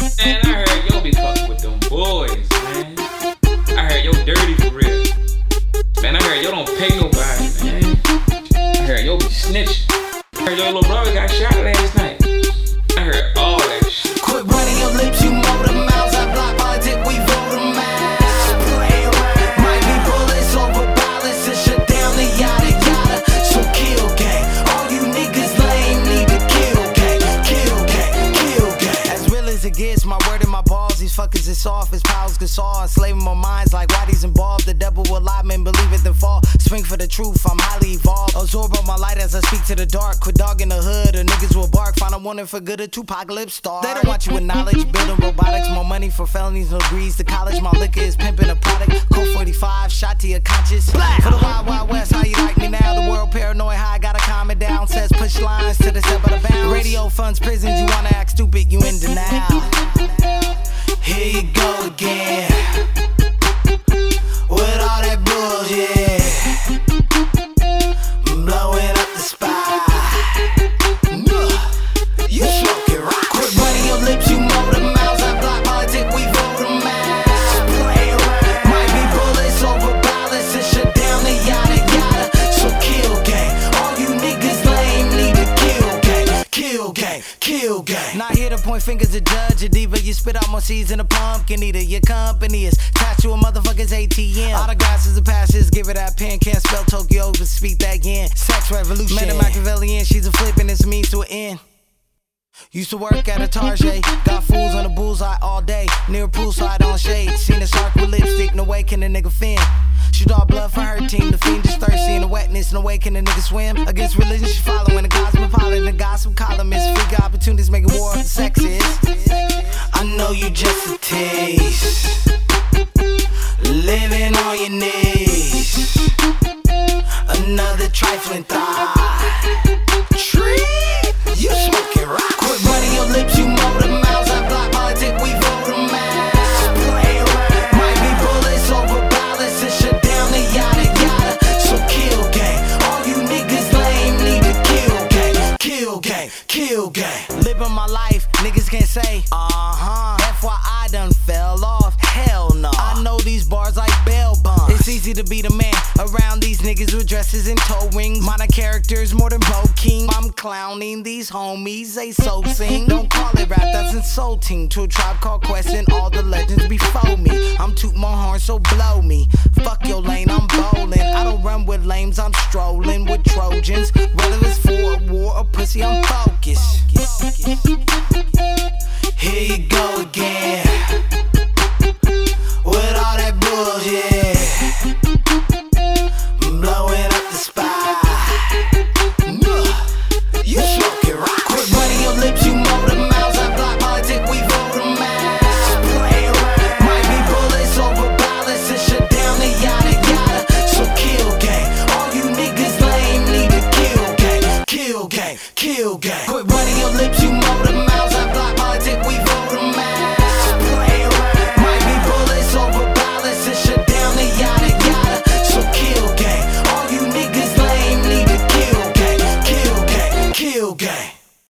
Man, I heard yo be fucking with them boys, man. I heard yo dirty for real. Man, I heard yo don't pay nobody, man. I heard yo be snitching. I heard yo little brother got shot last night. I heard all balls. These fuckers is soft as can saw. Enslaving my minds like Roddy's involved. The devil will lie, man, believe it then fall. Swing for the truth, I'm highly evolved. Absorb all my light as I speak to the dark. Quit dog in the hood, or niggas will bark. Find a warning for good, a Tupacalypse star. They don't want you with knowledge, building robotics. More money for felonies, no degrees The college. My liquor is pimping a product. Code 45, shot to your conscience. Black. For the wild, wild west, how you like me now? The world paranoid, how I gotta calm it down. Says push lines to the step of the bounds. Radio funds, prisons, you wanna act stupid, you in denial. Here you go again. Fingers at judge or diva. You spit out more seeds in a pumpkin eater. Your company is attached to a motherfucker's ATM. Autographs is a passes, give it that pen. Can't spell Tokyo, but speak that yen. Sex revolution. Met a Machiavellian, she's a flip and it's mean to an end. Used to work at a Target, got fools on the bullseye all day. Near a poolside on shade, seen a shark with lipstick, no way can a nigga fin. She draw blood for her team, the fiend is thirsty in the wetness, no way can a nigga swim. Against religion, she following the cosmopolitan, the gossip columnist. Freak opportunities making war the sexes. I know you just a taste, living on your knees. Another trifling Kill gang. Living my life, niggas can't say, uh huh. FYI done fell off. Hell no. I know these bars like bail bonds. It's easy to be the man around these niggas with dresses and toe rings. Minor characters more than Bo King. I'm clowning these homies, they so sing. Don't call it rap, that's insulting. To a tribe called Quest and all the legends before me. I'm toot my horn, so blow me. Run I'm strolling with Trojans. Whether it's for a war or pussy, I'm focused. Here you go again. gang.